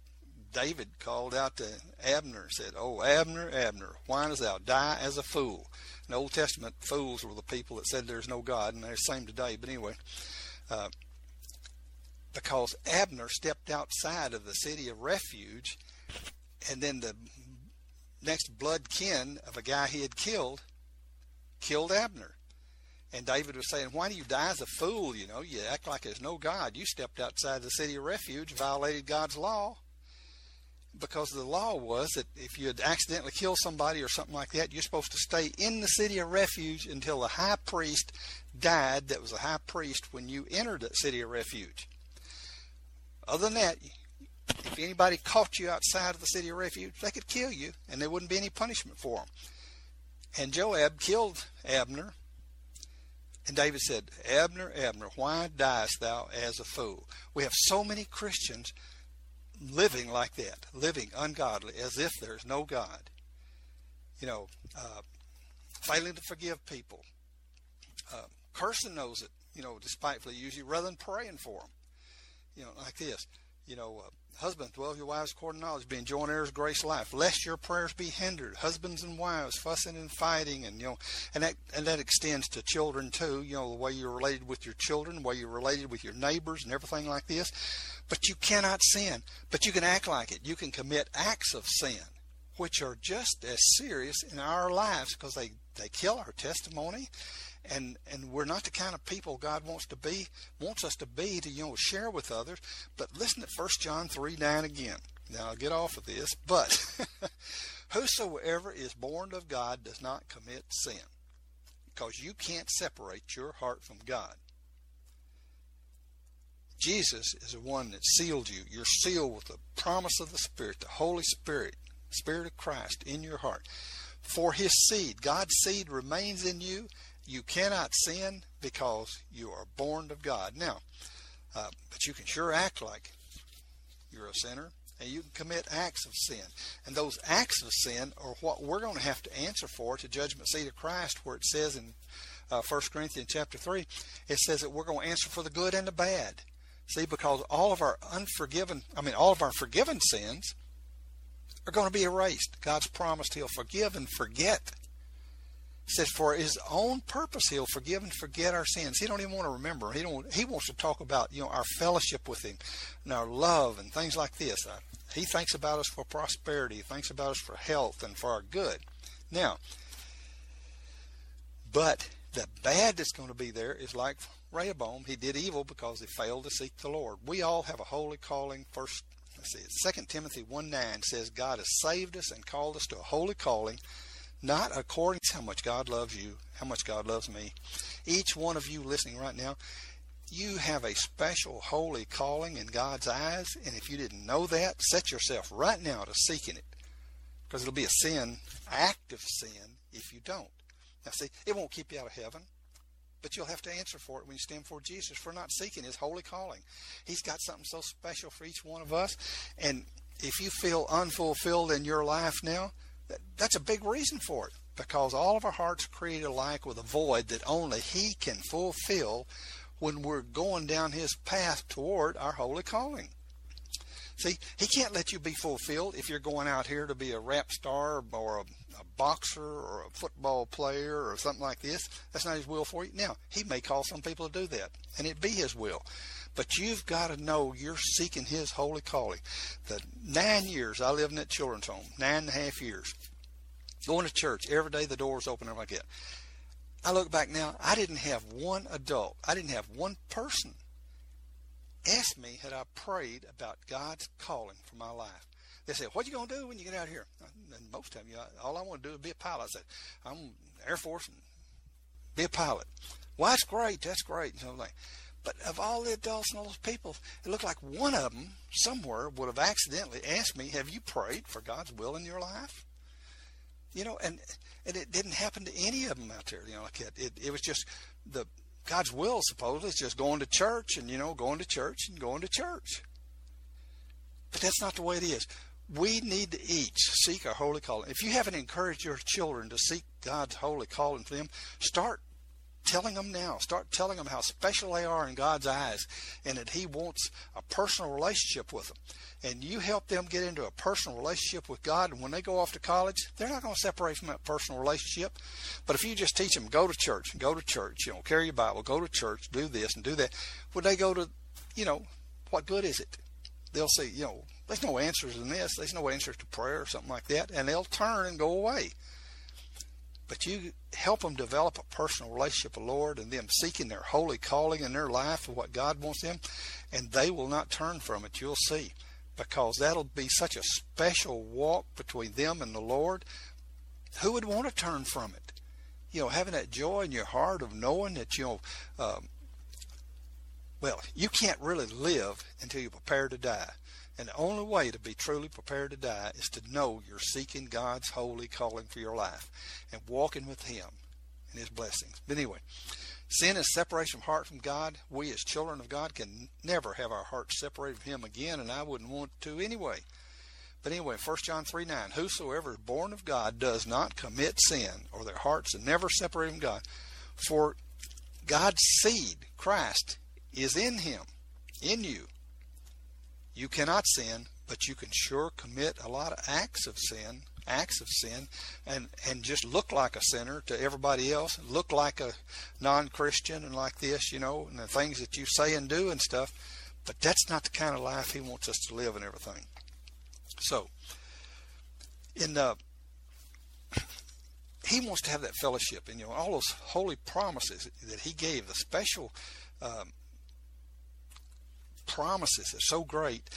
David called out to Abner said, "Oh Abner, Abner, why dost thou die as a fool?" In the Old Testament, fools were the people that said there's no God, and they're the same today. But anyway, uh, because Abner stepped outside of the city of refuge, and then the next blood kin of a guy he had killed killed Abner. And David was saying, Why do you die as a fool? You know, you act like there's no God. You stepped outside the city of refuge, violated God's law. Because the law was that if you had accidentally killed somebody or something like that, you're supposed to stay in the city of refuge until the high priest died that was a high priest when you entered the city of refuge. Other than that, if anybody caught you outside of the city of refuge, they could kill you, and there wouldn't be any punishment for them. And Joab killed Abner. And David said, Abner, Abner, why diest thou as a fool? We have so many Christians living like that, living ungodly, as if there's no God. You know, uh, failing to forgive people, uh, cursing those that, you know, despitefully use you rather than praying for them. You know, like this you know, uh, husbands, dwell your wives according to knowledge, being joint heirs of grace life, lest your prayers be hindered. Husbands and wives fussing and fighting, and you know, and that and that extends to children too. You know, the way you're related with your children, the way you're related with your neighbors, and everything like this. But you cannot sin. But you can act like it. You can commit acts of sin, which are just as serious in our lives because they they kill our testimony and and we're not the kind of people God wants to be wants us to be to you know share with others. But listen to First John three nine again. Now I'll get off of this, but whosoever is born of God does not commit sin, because you can't separate your heart from God. Jesus is the one that sealed you. You're sealed with the promise of the Spirit, the Holy Spirit, Spirit of Christ in your heart. For his seed, God's seed remains in you, you cannot sin because you are born of God. Now, uh, but you can sure act like you're a sinner and you can commit acts of sin. And those acts of sin are what we're going to have to answer for to judgment seat of Christ where it says in uh, 1 Corinthians chapter 3, it says that we're going to answer for the good and the bad. See, because all of our unforgiven, I mean, all of our forgiven sins are going to be erased. God's promised He'll forgive and forget says for his own purpose he'll forgive and forget our sins. He don't even want to remember. He don't he wants to talk about you know our fellowship with him and our love and things like this. Uh, he thinks about us for prosperity. He thinks about us for health and for our good. Now but the bad that's going to be there is like Rehoboam. He did evil because he failed to seek the Lord. We all have a holy calling. First let's see Second Timothy 1 9 says God has saved us and called us to a holy calling not according to how much God loves you, how much God loves me. Each one of you listening right now, you have a special holy calling in God's eyes, and if you didn't know that, set yourself right now to seeking it. Because it'll be a sin, active sin, if you don't. Now, see, it won't keep you out of heaven, but you'll have to answer for it when you stand before Jesus for not seeking His holy calling. He's got something so special for each one of us, and if you feel unfulfilled in your life now, that's a big reason for it because all of our hearts are created alike with a void that only He can fulfill when we're going down His path toward our holy calling. See, He can't let you be fulfilled if you're going out here to be a rap star or a, a boxer or a football player or something like this. That's not His will for you. Now, He may call some people to do that, and it be His will. But you've got to know you're seeking His holy calling. The nine years I lived in that children's home, nine and a half years, going to church every day, the doors open like that. I look back now, I didn't have one adult, I didn't have one person ask me had I prayed about God's calling for my life. They said, "What you gonna do when you get out here?" And most of you all I want to do is be a pilot. I said, "I'm Air Force and be a pilot." Well, that's great. That's great. And so like, but of all the adults and all those people, it looked like one of them somewhere would have accidentally asked me, "Have you prayed for God's will in your life?" You know, and and it didn't happen to any of them out there. You know, like it, it, it was just the God's will. Supposedly, is just going to church and you know, going to church and going to church. But that's not the way it is. We need to each seek our holy calling. If you haven't encouraged your children to seek God's holy calling for them, start telling them now. Start telling them how special they are in God's eyes and that He wants a personal relationship with them. And you help them get into a personal relationship with God, and when they go off to college, they're not going to separate from that personal relationship. But if you just teach them, go to church, go to church, you know, carry your Bible, go to church, do this and do that, would they go to, you know, what good is it? They'll say, you know, there's no answers in this. There's no answers to prayer or something like that, and they'll turn and go away but you help them develop a personal relationship with the Lord and them seeking their holy calling in their life of what God wants them, and they will not turn from it. You'll see, because that'll be such a special walk between them and the Lord. Who would want to turn from it? You know, having that joy in your heart of knowing that you know. Um, well, you can't really live until you're prepared to die. And the only way to be truly prepared to die is to know you're seeking God's holy calling for your life and walking with Him and His blessings. But anyway, sin is separation of heart from God. We as children of God can never have our hearts separated from Him again, and I wouldn't want to anyway. But anyway, 1 John 3 9, whosoever is born of God does not commit sin, or their hearts are never separated from God. For God's seed, Christ, is in him, in you. You cannot sin, but you can sure commit a lot of acts of sin, acts of sin, and and just look like a sinner to everybody else, look like a non-Christian and like this, you know, and the things that you say and do and stuff. But that's not the kind of life He wants us to live and everything. So, in the he wants to have that fellowship, and you know all those holy promises that he gave, the special um, promises are so great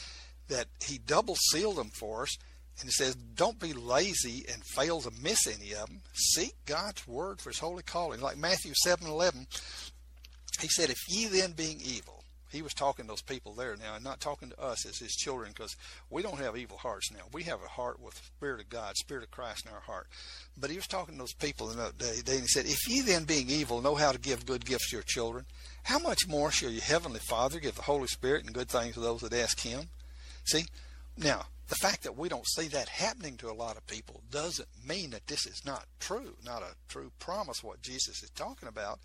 that he double sealed them for us. And he says, don't be lazy and fail to miss any of them. Seek God's word for his holy calling. Like Matthew 7 11, he said, If ye then being evil, he was talking to those people there now, and not talking to us as his children, because we don't have evil hearts now. We have a heart with Spirit of God, Spirit of Christ in our heart. But he was talking to those people in that day, and he said, If ye then being evil know how to give good gifts to your children, how much more shall your heavenly Father give the Holy Spirit and good things to those that ask him? See? Now, the fact that we don't see that happening to a lot of people doesn't mean that this is not true, not a true promise what Jesus is talking about.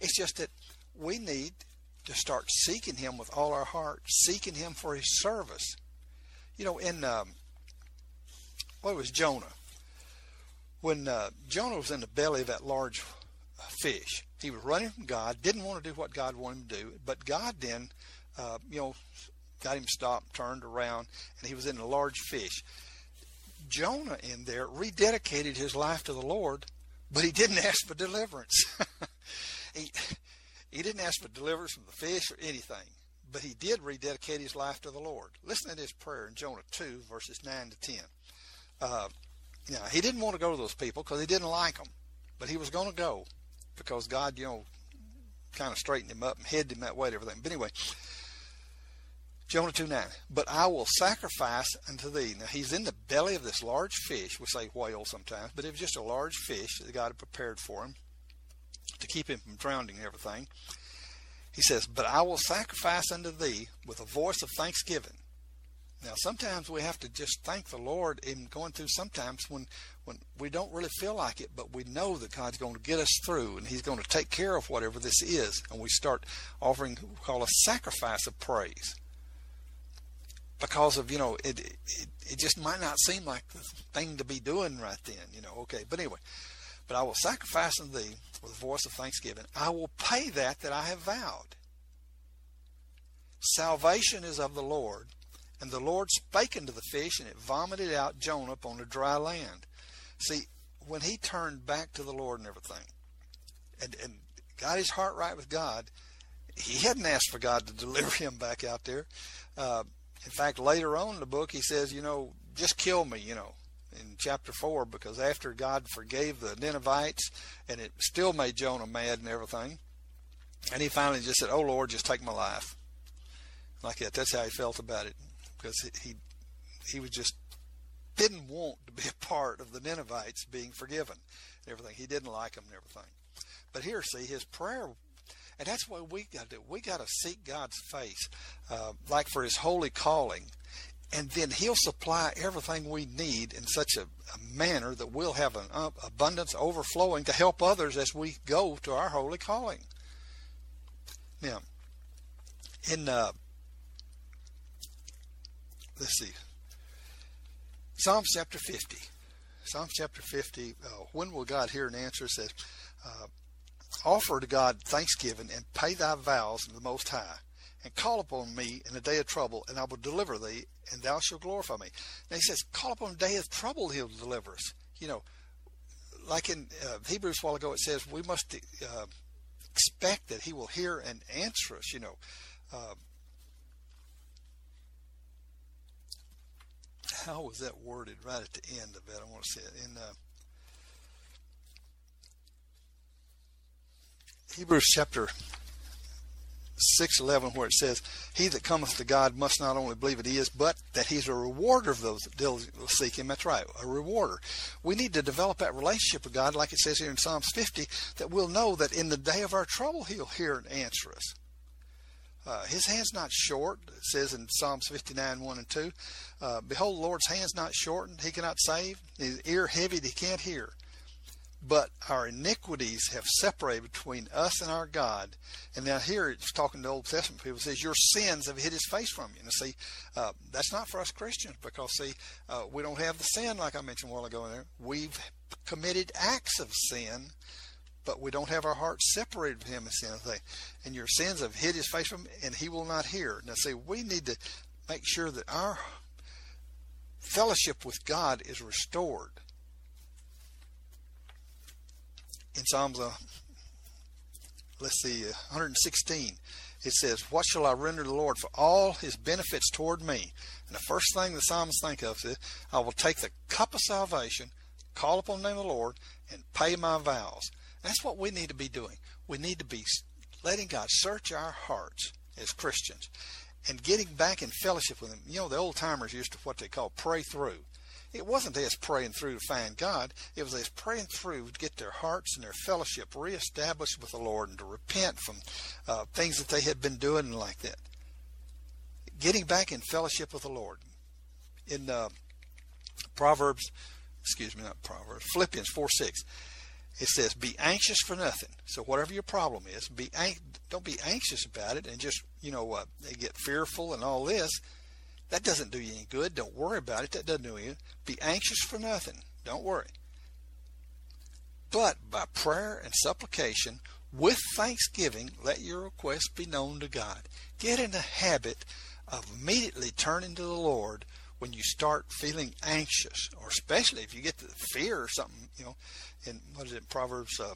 It's just that we need to start seeking him with all our heart, seeking him for his service. You know, in um, what was Jonah? When uh, Jonah was in the belly of that large fish, he was running from God, didn't want to do what God wanted him to do, but God then, uh, you know, got him stopped, turned around, and he was in a large fish. Jonah in there rededicated his life to the Lord, but he didn't ask for deliverance. he he didn't ask for deliverance from the fish or anything, but he did rededicate his life to the Lord. Listen to his prayer in Jonah 2, verses 9 to 10. Uh, now, he didn't want to go to those people because he didn't like them, but he was going to go because God, you know, kind of straightened him up and headed him that way and everything. But anyway, Jonah 2 9. But I will sacrifice unto thee. Now he's in the belly of this large fish. We say whale sometimes, but it was just a large fish that God had prepared for him to keep him from drowning and everything. He says, But I will sacrifice unto thee with a voice of thanksgiving. Now, sometimes we have to just thank the Lord in going through sometimes when, when we don't really feel like it, but we know that God's going to get us through and He's going to take care of whatever this is. And we start offering what we call a sacrifice of praise. Because of, you know, it, it, it just might not seem like the thing to be doing right then, you know. Okay, but anyway, but I will sacrifice unto thee with a voice of thanksgiving. I will pay that that I have vowed. Salvation is of the Lord. And the Lord spake unto the fish, and it vomited out Jonah upon the dry land. See, when he turned back to the Lord and everything, and, and got his heart right with God, he hadn't asked for God to deliver him back out there. Uh, in fact, later on in the book, he says, you know, just kill me, you know in chapter 4 because after God forgave the Ninevites and it still made Jonah mad and everything, and he finally just said, Oh Lord, just take my life. Like that. That's how he felt about it because he, he was just didn't want to be a part of the Ninevites being forgiven and everything. He didn't like them and everything. But here, see, his prayer and that's what we got to do. We got to seek God's face, uh, like for His holy calling and then He'll supply everything we need in such a, a manner that we'll have an abundance overflowing to help others as we go to our holy calling. Now, in uh, let's see, Psalms chapter 50. Psalms chapter 50. Uh, when will God hear an answer? Says, uh, offer to God thanksgiving and pay thy vows in the Most High, and call upon me in the day of trouble, and I will deliver thee, and thou shalt glorify me. Now he says, call upon the day of trouble, he'll deliver us. You know, like in uh, Hebrews a while ago, it says we must uh, expect that he will hear and answer us. You know, uh, how was that worded right at the end of it? I want to say it in uh, Hebrews chapter 6:11 where it says he that cometh to God must not only believe that he is but that he's a rewarder of those that diligently seek him that's right a rewarder we need to develop that relationship with God like it says here in Psalms 50 that we'll know that in the day of our trouble he'll hear and answer us uh, his hand's not short. It says in Psalms 59, 1 and 2, uh, Behold, the Lord's hand's not shortened, he cannot save. His ear heavy, he can't hear. But our iniquities have separated between us and our God. And now here it's talking to Old Testament people. It says, Your sins have hid his face from you. And see, uh, that's not for us Christians because, see, uh, we don't have the sin like I mentioned a while ago in there. We've committed acts of sin but we don't have our hearts separated from him and sin. And your sins have hid his face from and he will not hear. Now, see, we need to make sure that our fellowship with God is restored. In Psalms, uh, let's see, uh, 116, it says, What shall I render the Lord for all his benefits toward me? And the first thing the psalmist think of is, I will take the cup of salvation, call upon the name of the Lord, and pay my vows. That's what we need to be doing. We need to be letting God search our hearts as Christians and getting back in fellowship with Him. You know, the old timers used to what they call pray through. It wasn't as praying through to find God. It was as praying through to get their hearts and their fellowship reestablished with the Lord and to repent from uh, things that they had been doing like that. Getting back in fellowship with the Lord. In uh, Proverbs, excuse me, not Proverbs, Philippians 4 6 it says be anxious for nothing so whatever your problem is be don't be anxious about it and just you know uh, get fearful and all this that doesn't do you any good. Don't worry about it. That doesn't do you. Be anxious for nothing. Don't worry. But by prayer and supplication with thanksgiving let your requests be known to god. Get in the habit of immediately turning to the lord when you start feeling anxious or especially if you get the fear or something you know in what is it, Proverbs uh,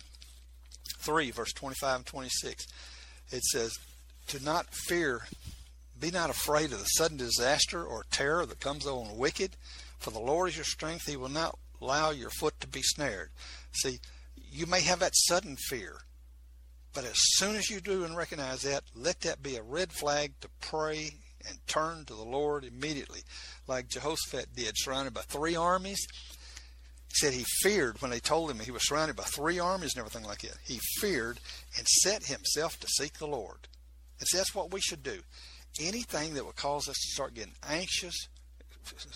3, verse 25 and 26. It says, To not fear, be not afraid of the sudden disaster or terror that comes on the wicked, for the Lord is your strength. He will not allow your foot to be snared. See, you may have that sudden fear, but as soon as you do and recognize that, let that be a red flag to pray and turn to the Lord immediately, like Jehoshaphat did, surrounded by three armies he said he feared when they told him he was surrounded by three armies and everything like that. He feared and set himself to seek the Lord. And see, that's what we should do. Anything that would cause us to start getting anxious,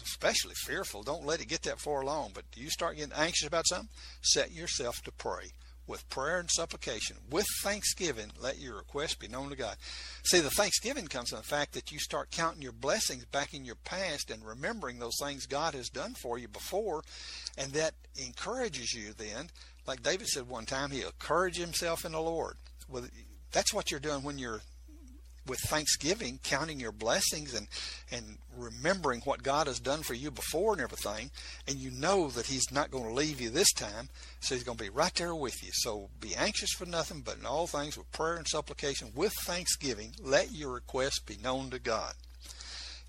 especially fearful, don't let it get that far along. But you start getting anxious about something, set yourself to pray with prayer and supplication, with thanksgiving, let your request be known to God. See, the thanksgiving comes from the fact that you start counting your blessings back in your past and remembering those things God has done for you before, and that encourages you then. Like David said one time, he encouraged himself in the Lord. Well, that's what you're doing when you're with thanksgiving, counting your blessings and and remembering what God has done for you before and everything, and you know that He's not going to leave you this time, so He's going to be right there with you. So be anxious for nothing, but in all things with prayer and supplication, with thanksgiving, let your requests be known to God.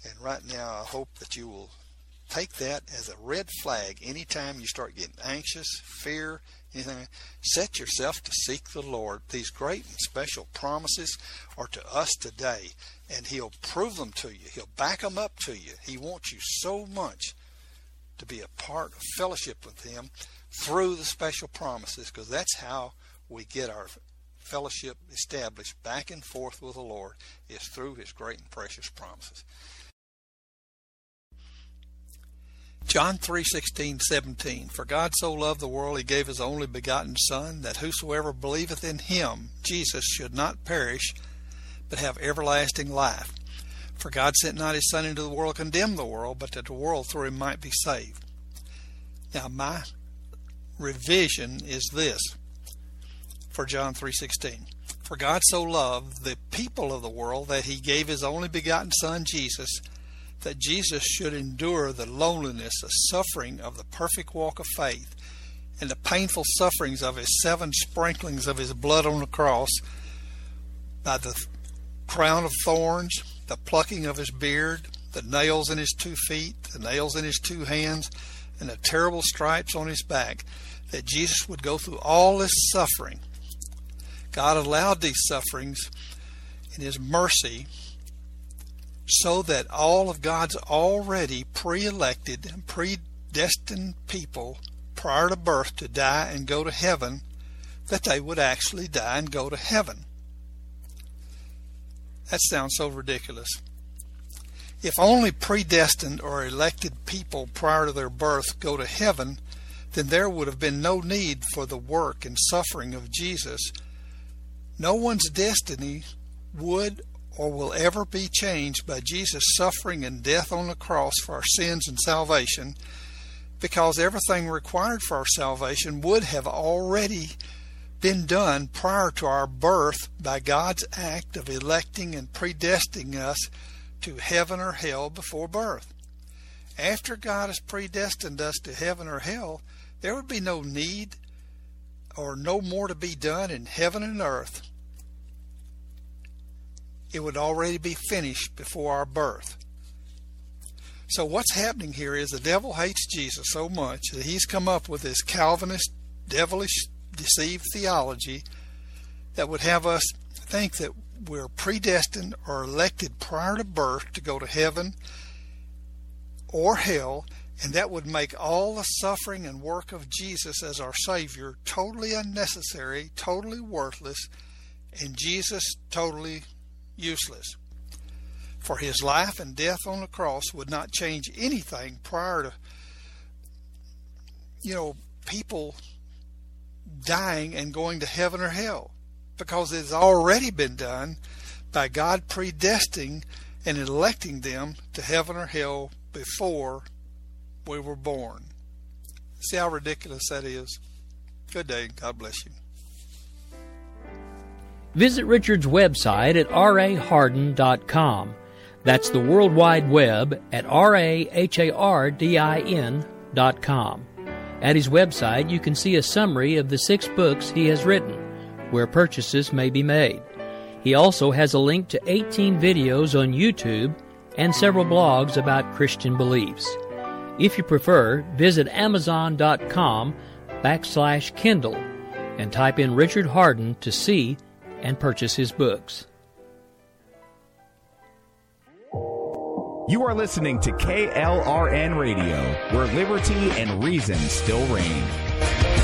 And right now, I hope that you will take that as a red flag anytime you start getting anxious, fear, Set yourself to seek the Lord. These great and special promises are to us today, and He'll prove them to you. He'll back them up to you. He wants you so much to be a part of fellowship with Him through the special promises, because that's how we get our fellowship established back and forth with the Lord is through His great and precious promises. John 3:16, 17. For God so loved the world, he gave his only begotten Son, that whosoever believeth in him, Jesus, should not perish, but have everlasting life. For God sent not his Son into the world to condemn the world, but that the world through him might be saved. Now my revision is this for John 3:16. For God so loved the people of the world that he gave his only begotten son Jesus that Jesus should endure the loneliness, the suffering of the perfect walk of faith and the painful sufferings of his seven sprinklings of his blood on the cross by the crown of thorns, the plucking of his beard, the nails in his two feet, the nails in his two hands, and the terrible stripes on his back, that Jesus would go through all this suffering. God allowed these sufferings in his mercy so that all of God's already pre-elected and predestined people prior to birth to die and go to heaven, that they would actually die and go to heaven. That sounds so ridiculous. If only predestined or elected people prior to their birth go to heaven, then there would have been no need for the work and suffering of Jesus. No one's destiny would or will ever be changed by Jesus' suffering and death on the cross for our sins and salvation, because everything required for our salvation would have already been done prior to our birth by God's act of electing and predestining us to heaven or hell before birth. After God has predestined us to heaven or hell, there would be no need or no more to be done in heaven and earth. It would already be finished before our birth. So what's happening here is the devil hates Jesus so much that he's come up with this Calvinist, devilish, deceived theology that would have us think that we're predestined or elected prior to birth to go to heaven or hell, and that would make all the suffering and work of Jesus as our Savior totally unnecessary, totally worthless, and Jesus totally useless. For his life and death on the cross would not change anything prior to, you know, people dying and going to heaven or hell because it has already been done by God predestining and electing them to heaven or hell before we were born. See how ridiculous that is? Good day. God bless you. Visit Richard's website at raharden.com. That's the World Wide Web at R-A-H-A-R-D-I-N.com. At his website, you can see a summary of the six books he has written, where purchases may be made. He also has a link to 18 videos on YouTube and several blogs about Christian beliefs. If you prefer, visit Amazon.com backslash Kindle and type in Richard Harden to see and purchase his books. You are listening to KLRN Radio, where liberty and reason still reign.